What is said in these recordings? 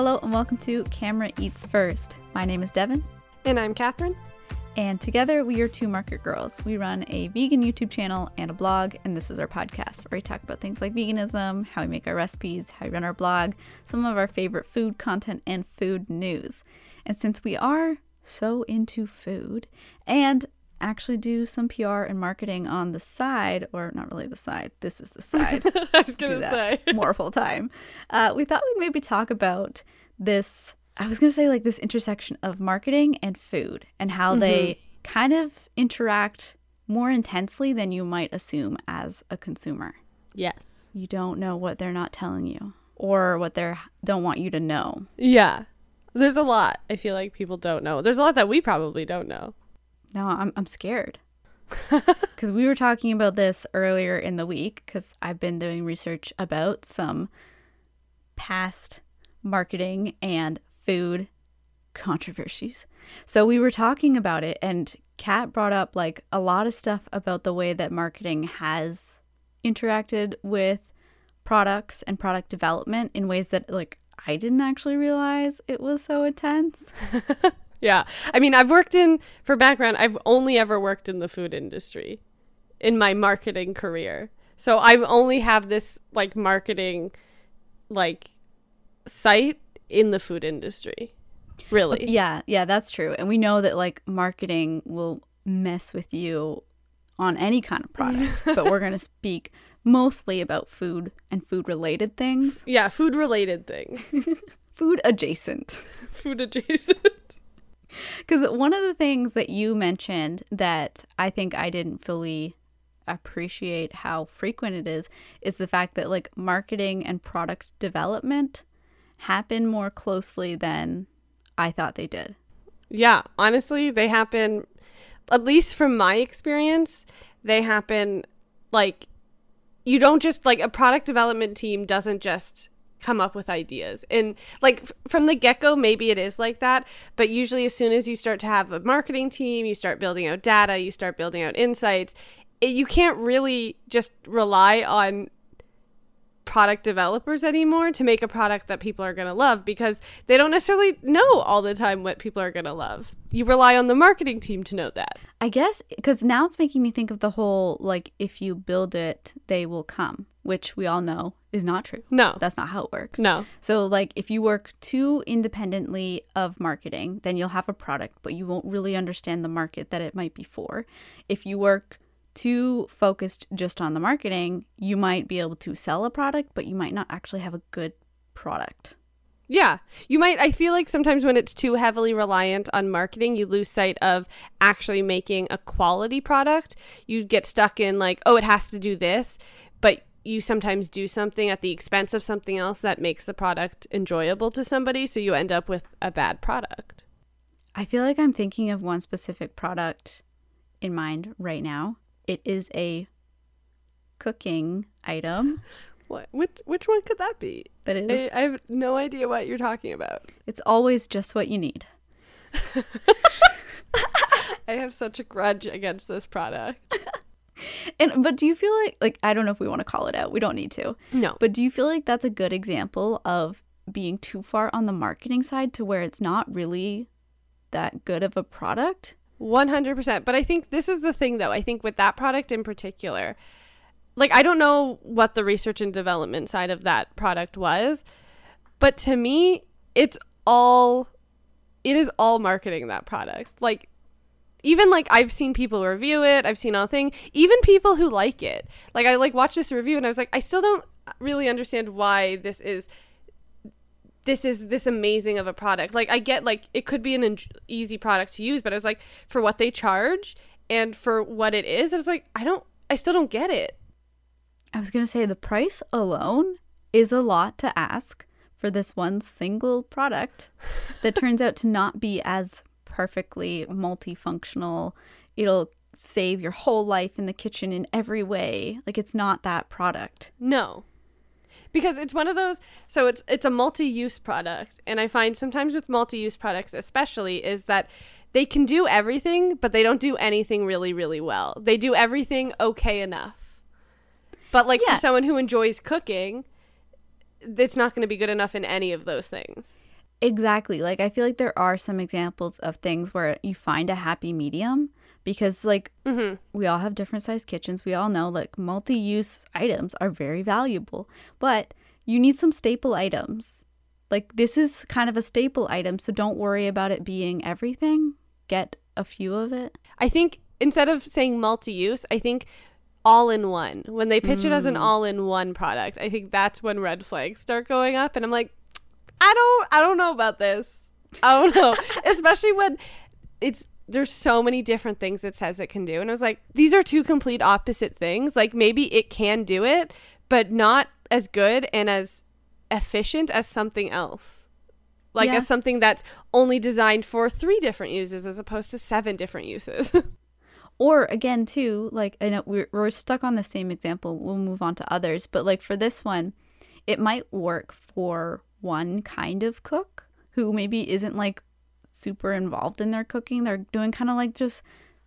Hello and welcome to Camera Eats First. My name is Devin. And I'm Catherine. And together we are two market girls. We run a vegan YouTube channel and a blog, and this is our podcast where we talk about things like veganism, how we make our recipes, how we run our blog, some of our favorite food content, and food news. And since we are so into food and actually do some PR and marketing on the side, or not really the side, this is the side. I was going to say. more full time. Uh, we thought we'd maybe talk about this. I was going to say, like, this intersection of marketing and food and how mm-hmm. they kind of interact more intensely than you might assume as a consumer. Yes. You don't know what they're not telling you or what they don't want you to know. Yeah. There's a lot I feel like people don't know. There's a lot that we probably don't know. No, I'm I'm scared. Cuz we were talking about this earlier in the week cuz I've been doing research about some past marketing and food controversies. So we were talking about it and Kat brought up like a lot of stuff about the way that marketing has interacted with products and product development in ways that like I didn't actually realize it was so intense. yeah. I mean, I've worked in, for background, I've only ever worked in the food industry in my marketing career. So I only have this like marketing, like, site in the food industry. Really? Yeah. Yeah, that's true. And we know that like marketing will mess with you on any kind of product, but we're going to speak mostly about food and food related things. Yeah, food related things. food adjacent. food adjacent. Because one of the things that you mentioned that I think I didn't fully appreciate how frequent it is is the fact that like marketing and product development happen more closely than I thought they did. Yeah, honestly, they happen at least from my experience, they happen like you don't just like a product development team doesn't just come up with ideas. And like f- from the get go, maybe it is like that. But usually, as soon as you start to have a marketing team, you start building out data, you start building out insights, it, you can't really just rely on product developers anymore to make a product that people are going to love because they don't necessarily know all the time what people are going to love. You rely on the marketing team to know that. I guess because now it's making me think of the whole like if you build it, they will come, which we all know is not true. No. That's not how it works. No. So like if you work too independently of marketing, then you'll have a product, but you won't really understand the market that it might be for. If you work too focused just on the marketing, you might be able to sell a product, but you might not actually have a good product. Yeah. You might, I feel like sometimes when it's too heavily reliant on marketing, you lose sight of actually making a quality product. You get stuck in, like, oh, it has to do this, you sometimes do something at the expense of something else that makes the product enjoyable to somebody. So you end up with a bad product. I feel like I'm thinking of one specific product in mind right now. It is a cooking item. What? Which which one could that be? That is. I, I have no idea what you're talking about. It's always just what you need. I have such a grudge against this product. And but do you feel like like I don't know if we want to call it out. We don't need to. No. But do you feel like that's a good example of being too far on the marketing side to where it's not really that good of a product? 100%. But I think this is the thing, though. I think with that product in particular, like, I don't know what the research and development side of that product was, but to me, it's all, it is all marketing that product. Like, even like I've seen people review it, I've seen all thing, even people who like it. Like I like watched this review and I was like, I still don't really understand why this is this is this amazing of a product. Like I get like it could be an easy product to use, but I was like for what they charge and for what it is, I was like I don't I still don't get it. I was going to say the price alone is a lot to ask for this one single product that turns out to not be as perfectly multifunctional. It'll save your whole life in the kitchen in every way. Like it's not that product. No because it's one of those so it's it's a multi-use product and i find sometimes with multi-use products especially is that they can do everything but they don't do anything really really well they do everything okay enough but like yeah. for someone who enjoys cooking it's not going to be good enough in any of those things Exactly. Like I feel like there are some examples of things where you find a happy medium because like Mm-hmm. we all have different sized kitchens. We all know like multi-use items are very valuable, but you need some staple items. Like this is kind of a staple item, so don't worry about it being everything. Get a few of it. I think instead of saying multi-use, I think all in one. When they pitch it as an Mm. all in one product, I think that's when red flags start going up and I'm like, I don't I don't know about this. I don't know. Especially when it's there's so many different things it says it can do. And I was like, these are two complete opposite things. Like maybe it can do it, but not as good and as efficient as something else. Like Yeah. as something that's only designed for three different uses as opposed to seven different uses. Or again, too, like I know we're, we're stuck on the same example. We'll move on to others, but like for this one, it might work for one kind of cook who maybe isn't like super involved in their cooking. They're doing kind of like just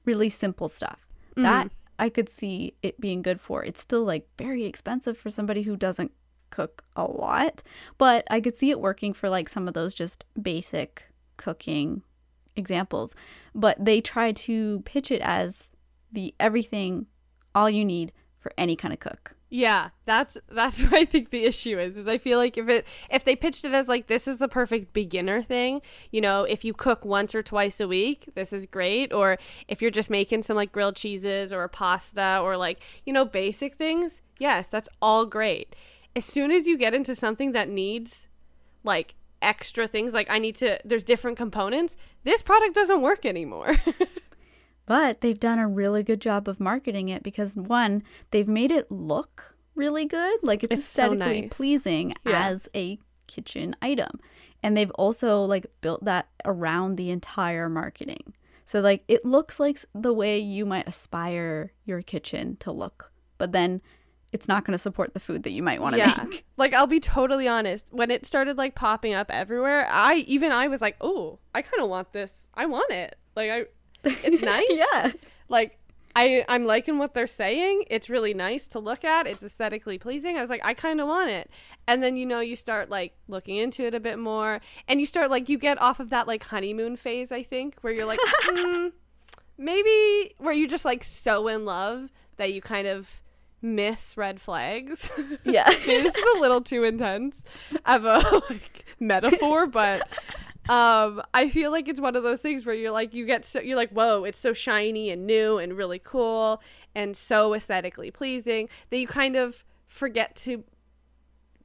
really simple stuff. Mm-hmm. That I could see it being good for. It's still like very expensive for somebody who doesn't cook a lot, but I could see it working for like some of those just basic cooking examples. But they try to pitch it as the everything, all you need for any kind of cook. Yeah, that's that's what I think the issue is. Is I feel like if it if they pitched it as like this is the perfect beginner thing, you know, if you cook once or twice a week, this is great. Or if you're just making some like grilled cheeses or pasta or like you know basic things, yes, that's all great. As soon as you get into something that needs like extra things, like I need to, there's different components. This product doesn't work anymore. But they've done a really good job of marketing it because one, they've made it look really good. Like it's, It's so aesthetically nice. pleasing Yeah. as a kitchen item. And they've also like built that around the entire marketing. So like it looks like the way you might aspire your kitchen to look. But then it's not going to support the food that you might want to yeah. make. Like I'll be totally honest, when it started like popping up everywhere, I even I was like, "Oh, I kind of want this. I want it." Like I it's nice. yeah. Like I I'm liking what they're saying. It's really nice to look at. It's aesthetically pleasing. I was like, I kind of want it. And then you know, you start like looking into it a bit more and you start like you get off of that like honeymoon phase, I think, where you're like, hmm, maybe where you're just like so in love that you kind of miss red flags. Yeah. This is a little too intense of a like, metaphor, but um, I feel like it's one of those things where you're like, you get so you're like, whoa, it's so shiny and new and really cool and so aesthetically pleasing that you kind of forget to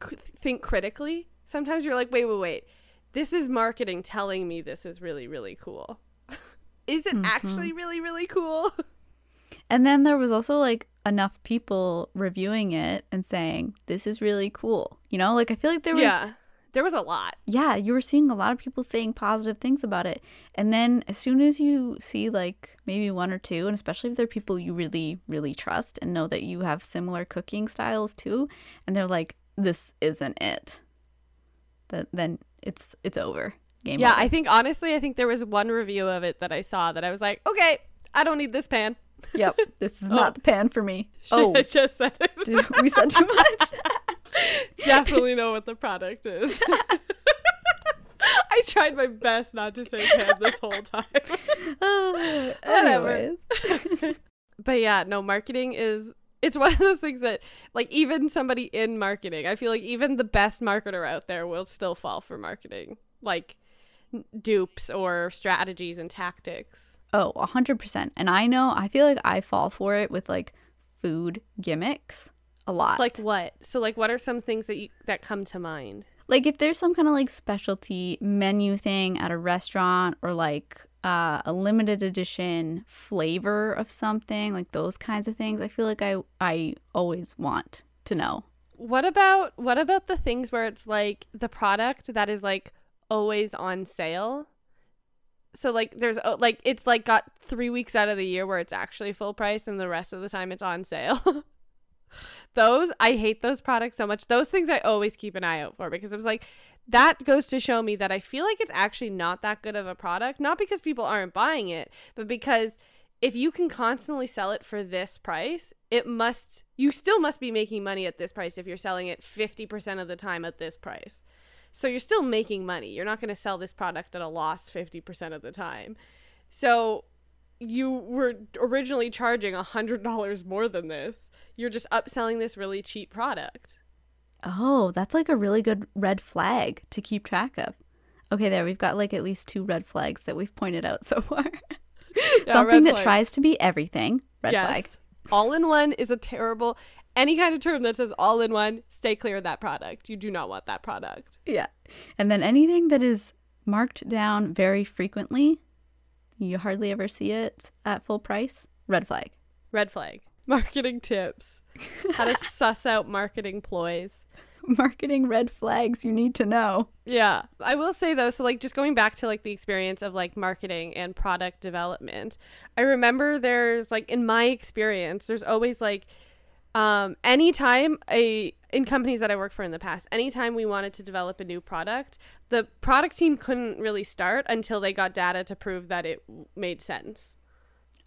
c- think critically. Sometimes you're like, wait, wait, wait, this is marketing telling me this is really, really cool. is it actually really, really cool? And then there was also like enough people reviewing it and saying, this is really cool. You know, like I feel like there was yeah, there was a lot. yeah, you were seeing a lot of people saying positive things about it. And then as soon as you see like maybe one or two, and especially if they're people you really, really trust and know that you have similar cooking styles too, and they're like, this isn't it, that then it's it's over. Game Yeah, over. I think honestly, I think there was one review of it that I saw that I was like, okay, I don't need this pan. yep, this is Oh. not the pan for me. Oh, I just said it. dude, we said too much. Definitely know what the product is. I tried my best not to say pan this whole time. Oh, Whatever. But yeah, no, marketing is it's one of those things that like even somebody in marketing, I feel like even the best marketer out there will still fall for marketing. Like dupes or strategies and tactics. Oh, a hundred percent. And I know I feel like I fall for it with like food gimmicks a lot. Like what? So like what are some things that you that come to mind? like if there's some kind of like specialty menu thing at a restaurant or like uh, a limited edition flavor of something, like those kinds of things, I feel like I I always want to know. What about what about the things where it's like the product that is like always on sale? So like there's oh, like it's like got 3 weeks out of the year where it's actually full price and the rest of the time it's on sale. those I hate those products so much. Those things I always keep an eye out for because it was like that goes to show me that I feel like it's actually not that good of a product, not because people aren't buying it, but because if you can constantly sell it for this price, it must you still must be making money at this price if you're selling it 50% of the time at this price. So you're still making money. You're not going to sell this product at a loss 50% of the time. So you were originally charging a $100 more than this. You're just upselling this really cheap product. Oh, that's like a really good red flag to keep track of. Okay, there we've got like at least two red flags that we've pointed out so far. Yeah, Something that flag. tries to be everything. Red flag. All in one is a terrible any kind of term that says all in one, stay clear of that product. You do not want that product. Yeah. And then anything that is marked down very frequently, you hardly ever see it at full price. Red flag. Red flag. Marketing tips. How to suss out marketing ploys. Marketing red flags you need to know. Yeah. I will say though, so like just going back to like the experience of like marketing and product development, I remember there's like in my experience, there's always like um anytime a in companies that I worked for in the past, anytime we wanted to develop a new product, the product team couldn't really start until they got data to prove that it made sense.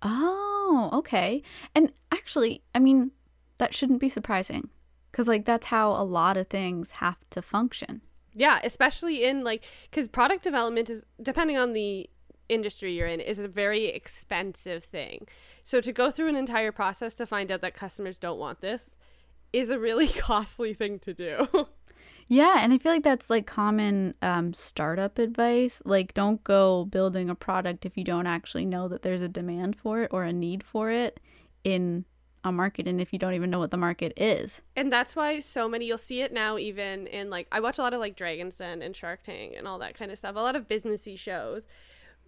Oh, okay. And actually, I mean, that shouldn't be surprising because, like, that's how a lot of things have to function. Yeah, especially in like cuz product development is depending on the industry you're in is a very expensive thing. So to go through an entire process to find out that customers don't want this is a really costly thing to do. Yeah, and I feel like that's like common um, startup advice. Like, don't go building a product if you don't actually know that there's a demand for it or a need for it in a market, and if you don't even know what the market is. and that's why so many you'll see it now even in like I watch a lot of like Dragon's Den and Shark Tank and all that kind of stuff. A lot of businessy shows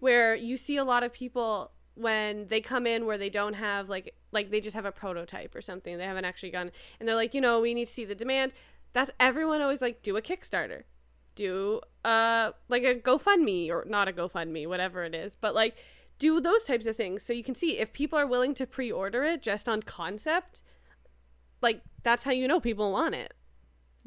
where you see a lot of people when they come in where they don't have like like they just have a prototype or something. They haven't actually gone and they're like, you know, we need to see the demand. That's everyone always like do a Kickstarter. Do uh like a GoFundMe or not a GoFundMe, whatever it is. But like do those types of things so you can see if people are willing to pre-order it just on concept like that's how you know people want it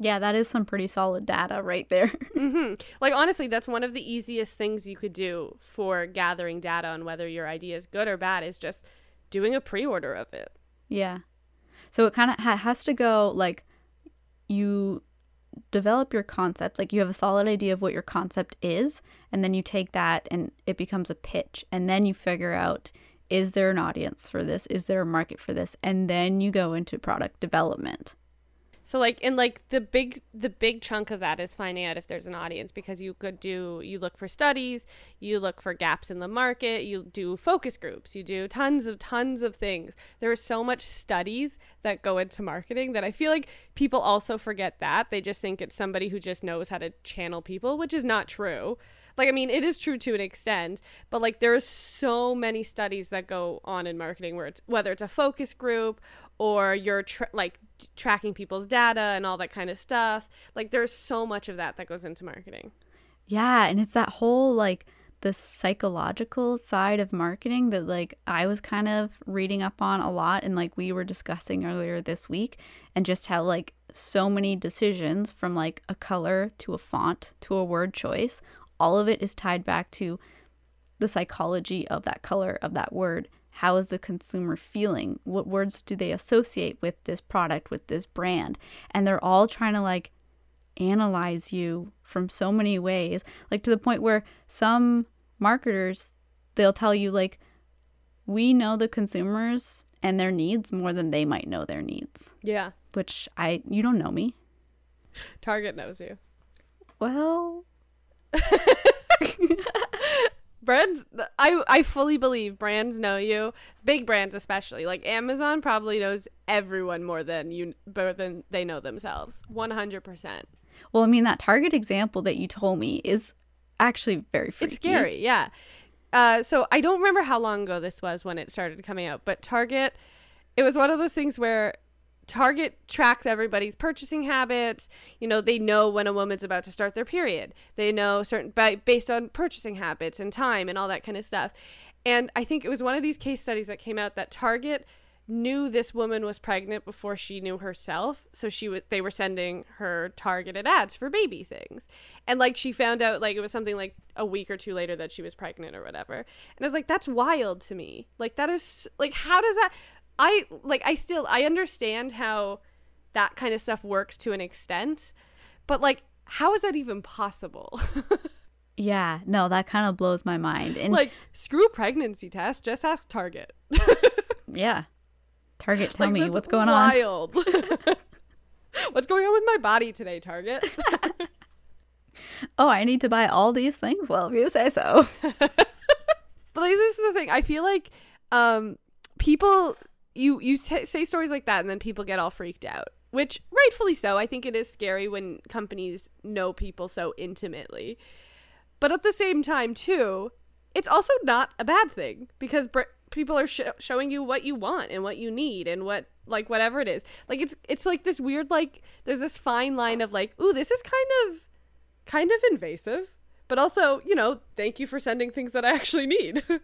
Yeah, that is some pretty solid data right there. hmm like honestly that's one of the easiest things you could do for gathering data on whether your idea is good or bad is just doing a pre-order of it Yeah. So it kind of ha- has to go like you develop your concept, like you have a solid idea of what your concept is, and then you take that and it becomes a pitch. And then you figure out is there an audience for this? Is there a market for this? And then you go into product development. So like and like the big the big chunk of that is finding out if there's an audience because you could do you look for studies you look for gaps in the market you do focus groups you do tons of tons of things. There are so much studies that go into marketing that i feel like people also forget that. They just think it's somebody who just knows how to channel people which is not true. Like i mean it is true to an extent but like there are so many studies that go on in marketing where it's whether it's a focus group or you're like t- tracking people's data and all that kind of stuff. Like there's so much of that that goes into marketing. Yeah, and it's that whole like the psychological side of marketing that like I was kind of reading up on a lot and like we were discussing earlier this week and just how like so many decisions from like a color to a font to a word choice all of it is tied back to the psychology of that color of that word how is the consumer feeling? What words do they associate with this product with this brand? And they're all trying to like analyze you from so many ways like to the point where some marketers they'll tell you like we know the consumers and their needs more than they might know their needs. Yeah. Which i you don't know me. Target knows you. Well brands i i fully believe brands know you big brands especially like amazon probably knows everyone more than you more than they know themselves 100% well i mean that target example that you told me is actually very freaky It's scary, yeah. Uh, so I don't remember how long ago this was when it started coming out, but Target, it was one of those things where Target tracks everybody's purchasing habits. You know, they know when a woman's about to start their period. They know certain by, based on purchasing habits and time and all that kind of stuff. And I think it was one of these case studies that came out that Target knew this woman was pregnant before she knew herself so she would they were sending her targeted ads for baby things and like she found out like it was something like a week or two later that she was pregnant or whatever and i was like that's wild to me like that is like how does that i like i still i understand how that kind of stuff works to an extent but like how is that even possible? Yeah, no, that kind of blows my mind. And like, screw pregnancy test. Just ask Target. yeah, Target, tell Like, me what's going on. wild. what's going on with my body today, Target? Oh, I need to buy all these things. Well, if you say so. But like, this is the thing. I feel like um, people you you t- say stories like that, and then people get all freaked out, which rightfully so. I think it is scary when companies know people so intimately. But at the same time, too, it's also not a bad thing because br- people are sh- showing you what you want and what you need and what like whatever it is. Like it's it's like this weird like there's this fine line of like, ooh, this is kind of kind of invasive, but also, you know, thank you for sending things that I actually need.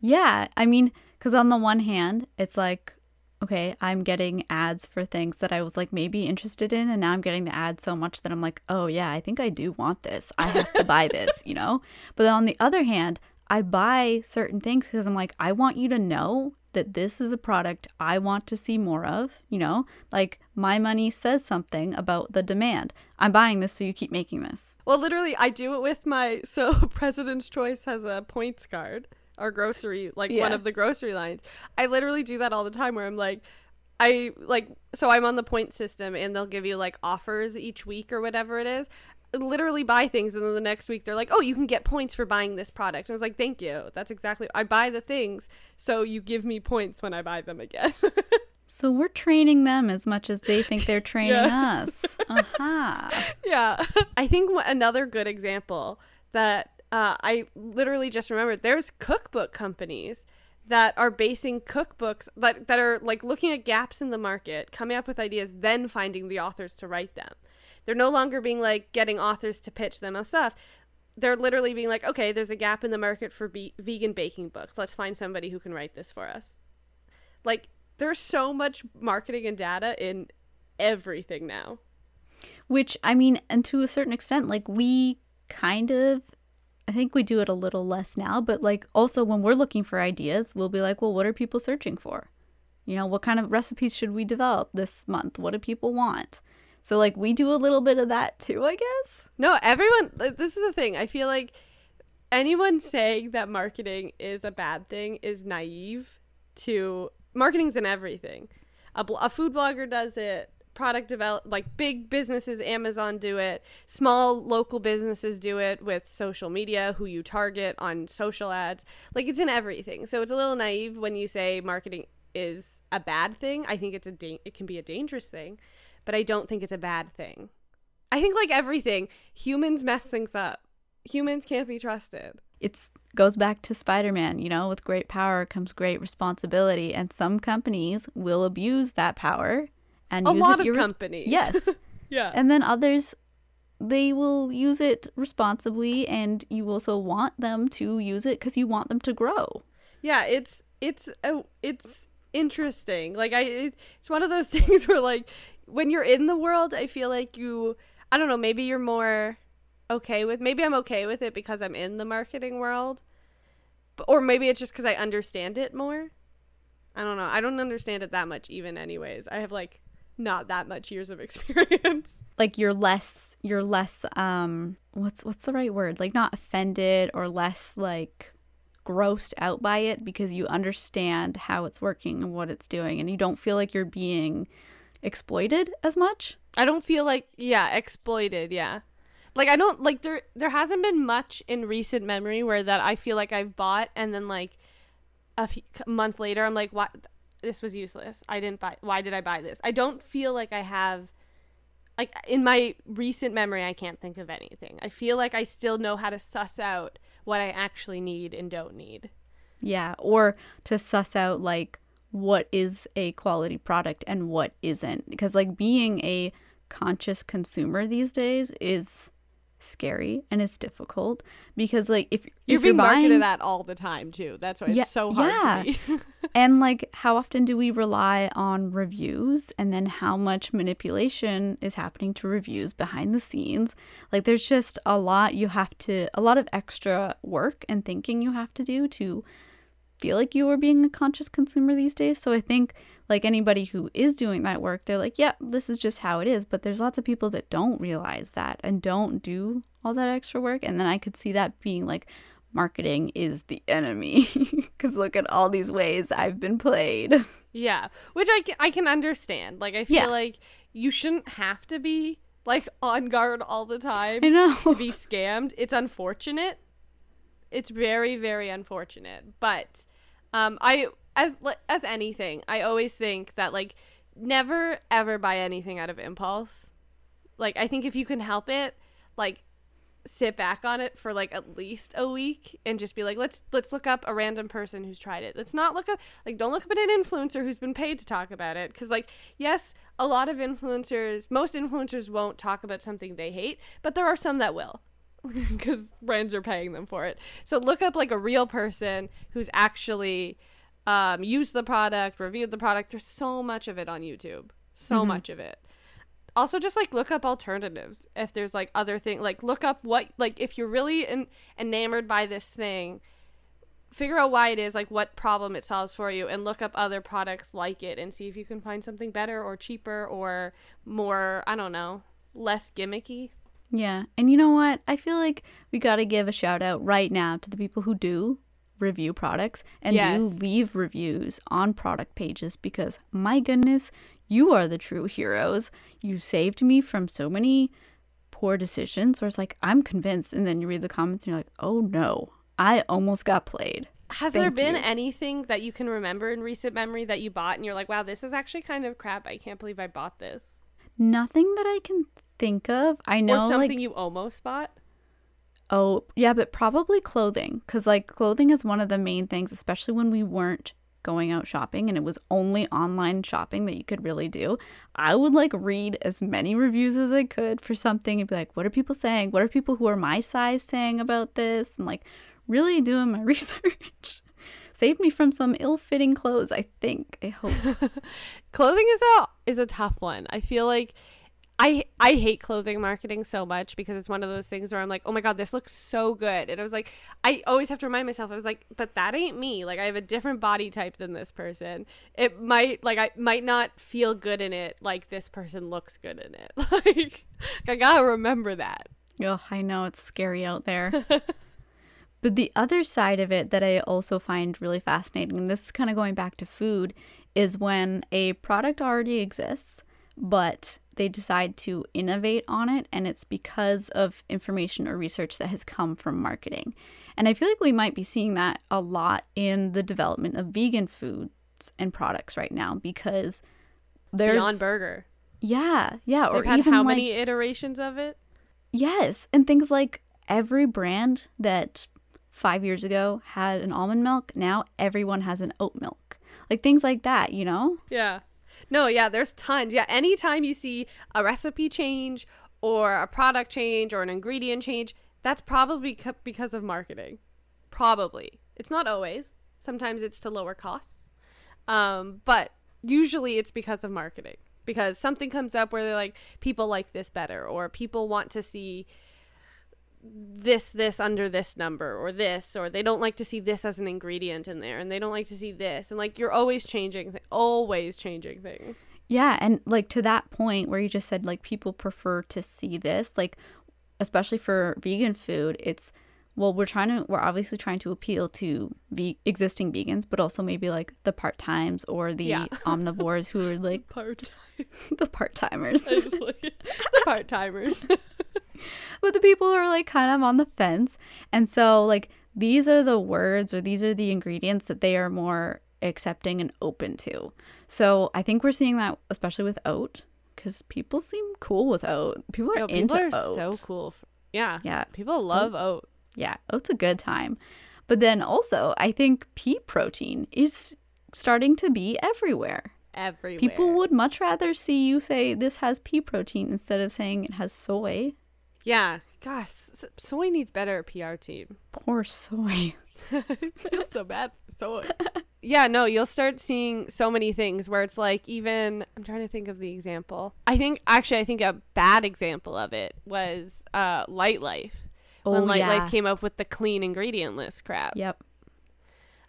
Yeah, I mean, because on the one hand, it's like, okay, I'm getting ads for things that I was like maybe interested in, and now I'm getting the ads so much that I'm like, oh yeah, I think I do want this. I have to buy this, you know? But then on the other hand, I buy certain things because I'm like, I want you to know that this is a product I want to see more of, you know? Like, my money says something about the demand. I'm buying this, so you keep making this. Well, literally, I do it with my. So, President's Choice has a points card, our grocery, like one of the grocery lines. I literally do that all the time where I'm like, I like, so I'm on the point system and they'll give you like offers each week or whatever it is. I Literally buy things and then the next week they're like, oh, you can get points for buying this product. And I was like, thank you. That's exactly. I buy the things so you give me points when I buy them again. So we're training them as much as they think they're training us. Uh-huh. Aha. yeah. I think another good example that uh, I literally just remembered there's cookbook companies that are basing cookbooks that, that are like looking at gaps in the market, coming up with ideas, then finding the authors to write them. They're no longer being like getting authors to pitch them and stuff. They're literally being like, okay, there's a gap in the market for be- vegan baking books. Let's find somebody who can write this for us. Like, there's so much marketing and data in everything now. Which, I mean, and to a certain extent, like we kind of, I think we do it a little less now, but like also when we're looking for ideas, we'll be like, well, what are people searching for? You know, what kind of recipes should we develop this month? What do people want? So, like, we do a little bit of that too, I guess. No, everyone. This is the thing. I feel like anyone saying that marketing is a bad thing is naive. To marketing's in everything. A, bl- a food blogger does it. Product develop like big businesses, Amazon do it. Small local businesses do it with social media, who you target on social ads. Like it's in everything. So it's a little naive when you say marketing is a bad thing. I think it's a da- it can be a dangerous thing, but I don't think it's a bad thing. I think like everything, humans mess things up. Humans can't be trusted. It's goes back to Spider-Man, you know, with great power comes great responsibility, and some companies will abuse that power and A use lot it of irres- companies. Yes. Yeah. and then others they will use it responsibly and you also want them to use it because you want them to grow yeah, it's it's a, it's interesting. Like I it, it's one of those things where like when you're in the world, I feel like you I don't know, maybe you're more okay with maybe I'm okay with it because I'm in the marketing world. But, or maybe it's just cuz I understand it more. I don't know. I don't understand it that much even anyways. I have like not that much years of experience. like you're less you're less um what's what's the right word like not offended or less like grossed out by it because you understand how it's working and what it's doing and you don't feel like you're being exploited as much I don't feel like yeah, exploited, yeah. Like I don't like there there hasn't been much in recent memory where that I feel like I've bought and then like a few, month later I'm like what this was useless. I didn't buy why did I buy this? I don't feel like I have like in my recent memory I can't think of anything. I feel like I still know how to suss out what I actually need and don't need. yeah or to suss out like what is a quality product and what isn't because like being a conscious consumer these days is scary and it's difficult because like if, You're if being you're buying marketed at all the time too. That's why it's Yeah, so hard yeah. And like, how often do we rely on reviews and then how much manipulation is happening to reviews behind the scenes? Like, there's just a lot you have to, a lot of extra work and thinking you have to do to feel like you are being a conscious consumer these days. So I think like anybody who is doing that work, they're like, yeah, this is just how it is. But there's lots of people that don't realize that and don't do all that extra work. And then I could see that being like, marketing is the enemy. Because look at all these ways I've been played. Yeah, which I, I can understand. Like, I feel Yeah. like you shouldn't have to be like on guard all the time I know. to be scammed. It's unfortunate. It's very, very unfortunate. But um, I, as as anything, I always think that like never ever buy anything out of impulse. Like, I think if you can help it, like sit back on it for like at least a week and just be like let's let's look up a random person who's tried it let's not look up like don't look up at an influencer who's been paid to talk about it because like yes a lot of influencers most influencers won't talk about something they hate but there are some that will because brands are paying them for it. So look up like a real person who's actually um, used the product reviewed the product. There's so much of it on youtube. So Mhm. much of it. Also just like look up alternatives. If there's like other thing like look up what like if you're really en- enamored by this thing figure out why it is like what problem it solves for you and look up other products like it and see if you can find something better or cheaper or more i don't know less gimmicky Yeah. And you know what? I feel like we got to give a shout out right now to the people who do review products and do leave reviews on product pages because my goodness, you are the true heroes. You saved me from so many poor decisions where it's like, I'm convinced. And then you read the comments and you're like, oh no, I almost got played. has there been you. anything that you can remember in recent memory that you bought and you're like wow this is actually kind of crap i can't believe i bought this Nothing that I can think of. I or know, something like, you almost bought Oh, yeah, but probably clothing. Because, like, clothing is one of the main things, especially when we weren't going out shopping and it was only online shopping that you could really do. I would, like, read as many reviews as I could for something and be like, what are people saying? What are people who are my size saying about this? And, like, really doing my research. Saved me from some ill fitting clothes, I think. I hope. clothing is a is a tough one. I feel like I I hate clothing marketing so much because it's one of those things where I'm like, oh my god, this looks so good, and I was like, I always have to remind myself, I was like, but that ain't me. Like I have a different body type than this person. It might like I might not feel good in it like this person looks good in it. Like I gotta remember that. Oh, I know it's scary out there. but the other side of it that I also find really fascinating, and this is kind of going back to food, is when a product already exists, but they decide to innovate on it, and it's because of information or research that has come from marketing. And I feel like we might be seeing that a lot in the development of vegan foods and products right now because there's Beyond Burger. yeah yeah or They've had even how like, many iterations of it? Yes, and things like every brand that five years ago had an almond milk, now everyone has an oat milk. Like things like that, you know? Yeah. No, yeah, there's tons. Yeah, anytime you see a recipe change or a product change or an ingredient change, that's probably because of marketing. Probably. It's not always. Sometimes it's to lower costs. Um, but usually it's because of marketing. Because something comes up where they're like, people like this better, or people want to see this this under this number or this or they don't like to see this as an ingredient in there and they don't like to see this and like you're always changing th- always changing things Yeah, and like to that point where you just said like people prefer to see this, like especially for vegan food, it's well, we're trying to we're obviously trying to appeal to ve- existing vegans, but also maybe like the part times or the Yeah. omnivores who are like part the part timers. the part timers but the people are like kind of on the fence. And so like these are the words or these are the ingredients that they are more accepting and open to. So I think we're seeing that especially with oat because people seem cool with oat. People are Yo, into people are oat. so cool yeah Yeah, people love oat yeah, oat's a good time. But then also, I think pea protein is starting to be everywhere. everywhere People would much rather see you say this has pea protein instead of saying it has soy. Yeah gosh soy needs better pr team Poor soy. I feel so bad for soy. yeah, no, you'll start seeing so many things where it's like even I'm trying to think of the example. I think actually I think a bad example of it was uh Lightlife. Oh, when Light yeah. Life came up with the clean ingredient list crap. Yep.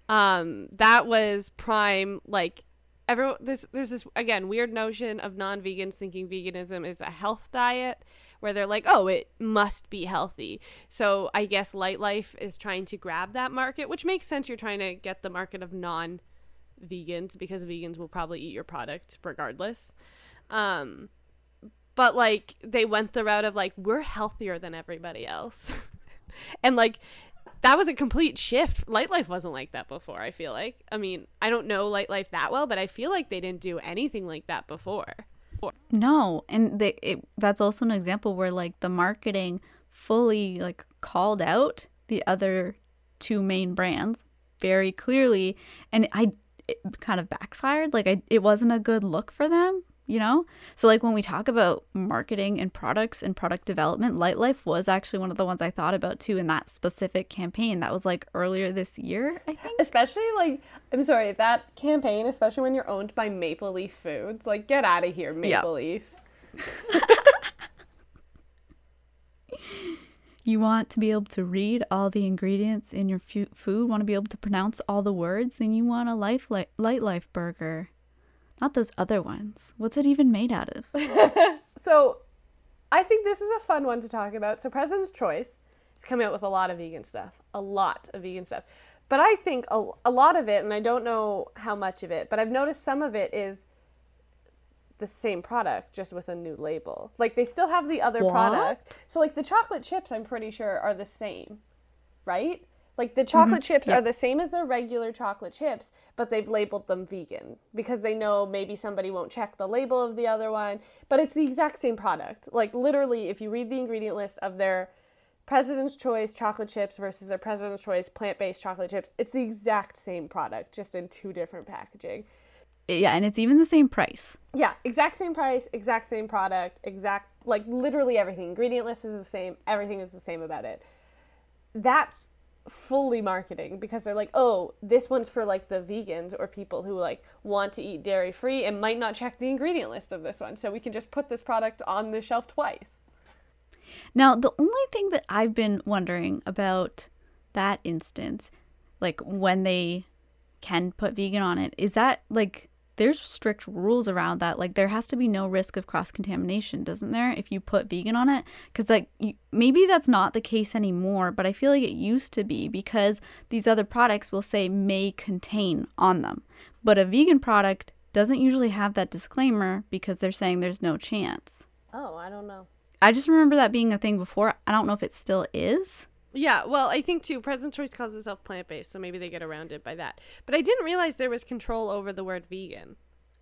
Um, that was prime like everyone this there's this again weird notion of non-vegans thinking veganism is a health diet where they're like, "Oh, it must be healthy." So, I guess Lightlife is trying to grab that market, which makes sense. You're trying to get the market of non-vegans because vegans will probably eat your product regardless. Um, but like they went the route of like we're healthier than everybody else. and like that was a complete shift. Lightlife wasn't like that before, I feel like. I mean, I don't know Lightlife that well, but I feel like they didn't do anything like that before. No, and they, it, that's also an example where like the marketing fully like called out the other two main brands very clearly and I it kind of backfired. Like I it wasn't a good look for them you know? So, like, when we talk about marketing and products and product development, Lightlife was actually one of the ones I thought about too in that specific campaign. That was like earlier this year, I think. Especially, like, I'm sorry, that campaign, especially when you're owned by Maple Leaf Foods, like, get out of here, Maple yep. Leaf. you want to be able to read all the ingredients in your food, want to be able to pronounce all the words, then you want a life li- Lightlife burger. Not those other ones. What's it even made out of? so, I think this is a fun one to talk about. So, President's Choice is coming out with a lot of vegan stuff, a lot of vegan stuff. But I think a, a lot of it, and I don't know how much of it, but I've noticed some of it is the same product just with a new label. Like they still have the other what? product. So like the chocolate chips I'm pretty sure are the same. Right? Like the chocolate mm-hmm. chips yep. are the same as their regular chocolate chips, but they've labeled them vegan because they know maybe somebody won't check the label of the other one, but it's the exact same product. Like literally if you read the ingredient list of their President's Choice chocolate chips versus their President's Choice plant-based chocolate chips, it's the exact same product just in two different packaging. Yeah, and it's even the same price. Yeah, exact same price, exact same product, exact like literally everything. Ingredient list is the same, everything is the same about it. That's fully marketing because they're like, oh, this one's for like the vegans or people who like want to eat dairy free and might not check the ingredient list of this one. So we can just put this product on the shelf twice. Now, the only thing that I've been wondering about that instance, like when they can put vegan on it, is that like there's strict rules around that. Like there has to be no risk of cross contamination, doesn't there? If you put vegan on it, because like you, maybe that's not the case anymore, but I feel like it used to be because these other products will say may contain on them, but a vegan product doesn't usually have that disclaimer because they're saying there's no chance. Oh, I don't know. I just remember that being a thing before. I don't know if it still is. Yeah, well, I think too. President's Choice calls itself plant based, so maybe they get around it by that. But I didn't realize there was control over the word vegan.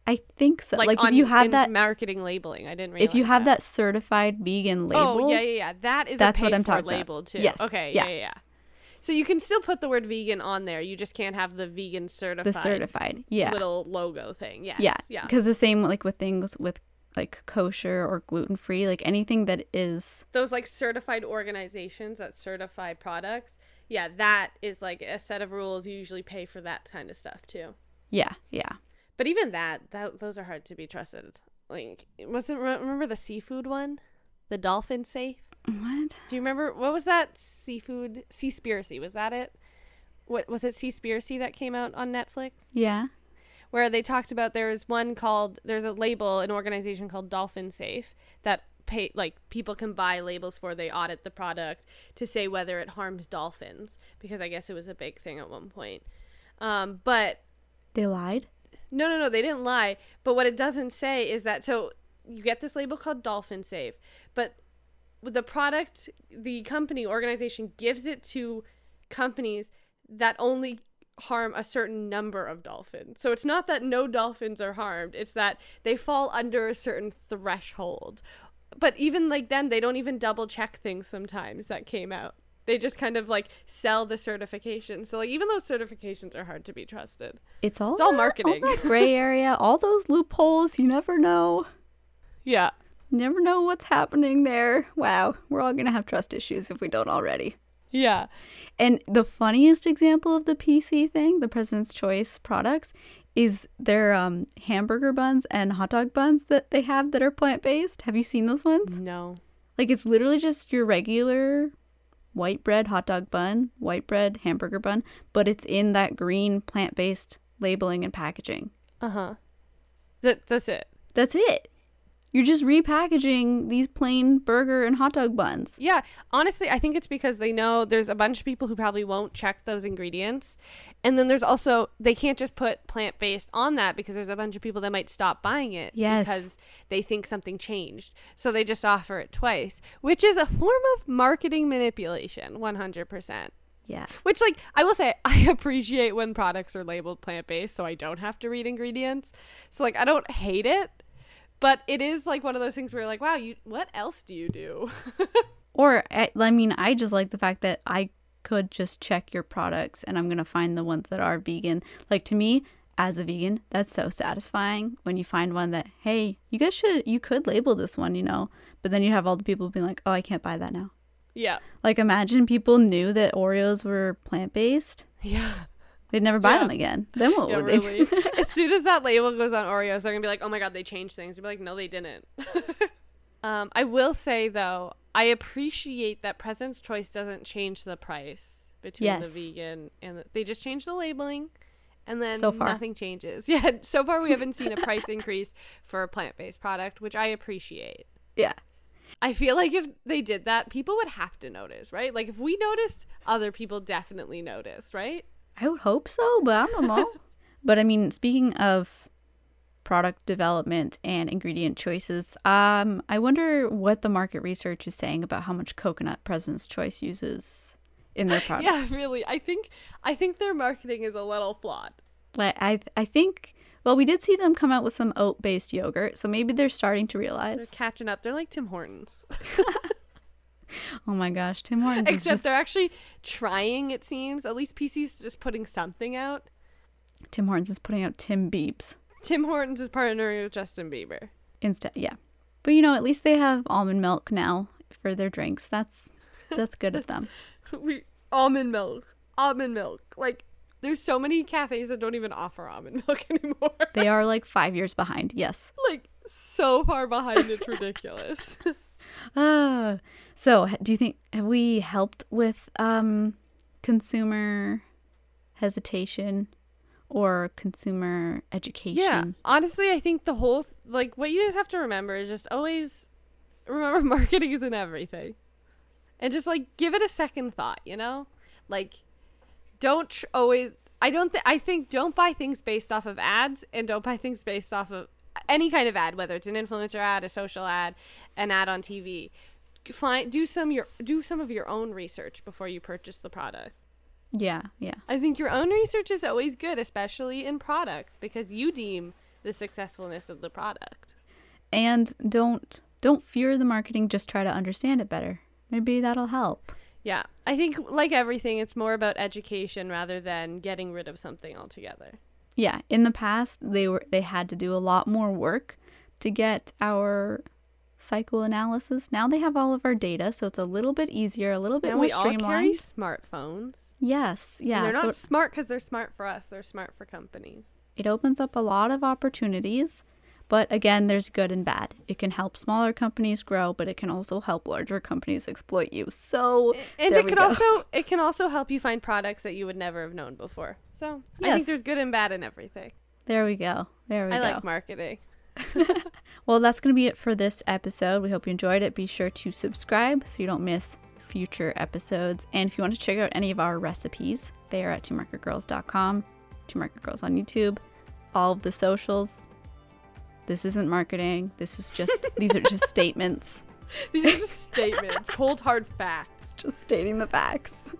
I think so. Like, like on, if you have that marketing labeling, I didn't realize. If you have that, that certified vegan oh, label, oh yeah, yeah, yeah, that is that's what I'm talking label about. too. Yes. Okay. Yeah. yeah, yeah, yeah. So you can still put the word vegan on there. You just can't have the vegan certified. The certified, yeah, little logo thing. Yes. Yeah, yeah. Because the same like with things with like kosher or gluten free, like anything that is those like certified organizations that certify products. Yeah, that is like a set of rules. You usually pay for that kind of stuff too. Yeah, yeah. But even that, that those are hard to be trusted. Like, wasn't remember the seafood one, the dolphin safe? What? Do you remember what was that seafood Seaspiracy? Was that it? What was it? Seaspiracy that came out on Netflix? Yeah where they talked about there's one called there's a label an organization called Dolphin Safe that pay like people can buy labels for they audit the product to say whether it harms dolphins because I guess it was a big thing at one point. Um, but they lied. No, no, no, they didn't lie. But what it doesn't say is that so you get this label called Dolphin Safe, but the product, the company organization gives it to companies that only harm a certain number of dolphins. So it's not that no dolphins are harmed, it's that they fall under a certain threshold. But even like then, they don't even double check things sometimes that came out. They just kind of like sell the certification. So like even those certifications are hard to be trusted. It's all it's all marketing. All that gray area, all those loopholes, you never know. Yeah. Never know what's happening there. Wow, we're all going to have trust issues if we don't already. Yeah. And the funniest example of the PC thing, the President's Choice products, is their um, hamburger buns and hot dog buns that they have that are plant based. Have you seen those ones? No. Like it's literally just your regular white bread hot dog bun, white bread hamburger bun, but it's in that green plant based labeling and packaging. Uh huh. That that's it. That's it. You're just repackaging these plain burger and hot dog buns. Yeah, honestly, I think it's because they know there's a bunch of people who probably won't check those ingredients. And then there's also, they can't just put plant based on that because there's a bunch of people that might stop buying it Yes. because they think something changed. So they just offer it twice, which is a form of marketing manipulation, 100%. Yeah. Which, like, I will say, I appreciate when products are labeled plant based so I don't have to read ingredients. So, like, I don't hate it. But it is like one of those things where you're like, wow, you what else do you do? Or, I, I mean, I just like the fact that I could just check your products and I'm going to find the ones that are vegan. Like, to me, as a vegan, that's so satisfying when you find one that, hey, you guys should, you could label this one, you know, but then you have all the people being like, oh, I can't buy that now. yeah. Like, imagine people knew that Oreos were plant based. Yeah. They'd never buy Yeah. them again. Then what Yeah, would they really. as soon as that label goes on Oreos, they're gonna be like, "Oh my god, they changed things." They'll be like, "No, they didn't." um, I will say though, I appreciate that President's Choice doesn't change the price between Yes. the vegan and the, they just change the labeling, and then So far. nothing changes. Yeah, so far we haven't seen a price increase for a plant-based product, which I appreciate. Yeah. I feel like if they did that, people would have to notice, right? Like if we noticed, other people definitely noticed, right? I would hope so, but I don't know. but I mean, speaking of product development and ingredient choices, um, I wonder what the market research is saying about how much coconut President's Choice uses in their products. Yeah, really. I think I think their marketing is a little flawed. Like I, I think. Well, we did see them come out with some oat-based yogurt, so maybe they're starting to realize. They're catching up. They're like Tim Hortons. Oh my gosh, Tim Hortons is Except just they're actually trying, it seems. At least PC's just putting something out. Tim Hortons is putting out Timbiebs Tim Hortons is partnering with Justin Bieber. instead. Yeah, but you know, at least they have almond milk now for their drinks. That's that's good of them. we almond milk. Almond milk. Like there's so many cafes that don't even offer almond milk anymore. They are like five years behind. Yes. like so far behind it's ridiculous. Ah, so do you think have we helped with um consumer hesitation or consumer education? Yeah, honestly, I think the whole like what you just have to remember is just always remember marketing isn't everything, and just like give it a second thought. You know, like don't tr- always. I don't. Th- I think don't buy things based off of ads, and don't buy things based off of any kind of ad, whether it's an influencer ad, a social ad, an ad on TV. Find do some your do some of your own research before you purchase the product. Yeah, yeah. I think your own research is always good, especially in products, because you deem the successfulness of the product. And don't don't fear the marketing, just try to understand it better. Maybe that'll help. Yeah. I think, like everything, it's more about education rather than getting rid of something altogether. Yeah, in the past they were they had to do a lot more work to get our psychoanalysis. Now they have all of our data, so it's a little bit easier, a little bit Now more we all carry smartphones. Yes, yeah. and they're so not smart because they're smart for us, they're smart for companies. it opens up a lot of opportunities, but again, there's good and bad. It can help smaller companies grow, but it can also help larger companies exploit you. So And it can also it can also help you find products that you would never have known before. So I think there's good and bad in everything. there we go. There we I go. I like marketing. Well, that's going to be it for this episode. We hope you enjoyed it. Be sure to subscribe so you don't miss future episodes. And if you want to check out any of our recipes, they are at twomarketgirls.com, Two Market Girls on YouTube, all of the socials. This isn't marketing. This is just, these are just statements, These are just statements, cold hard facts. just stating the facts.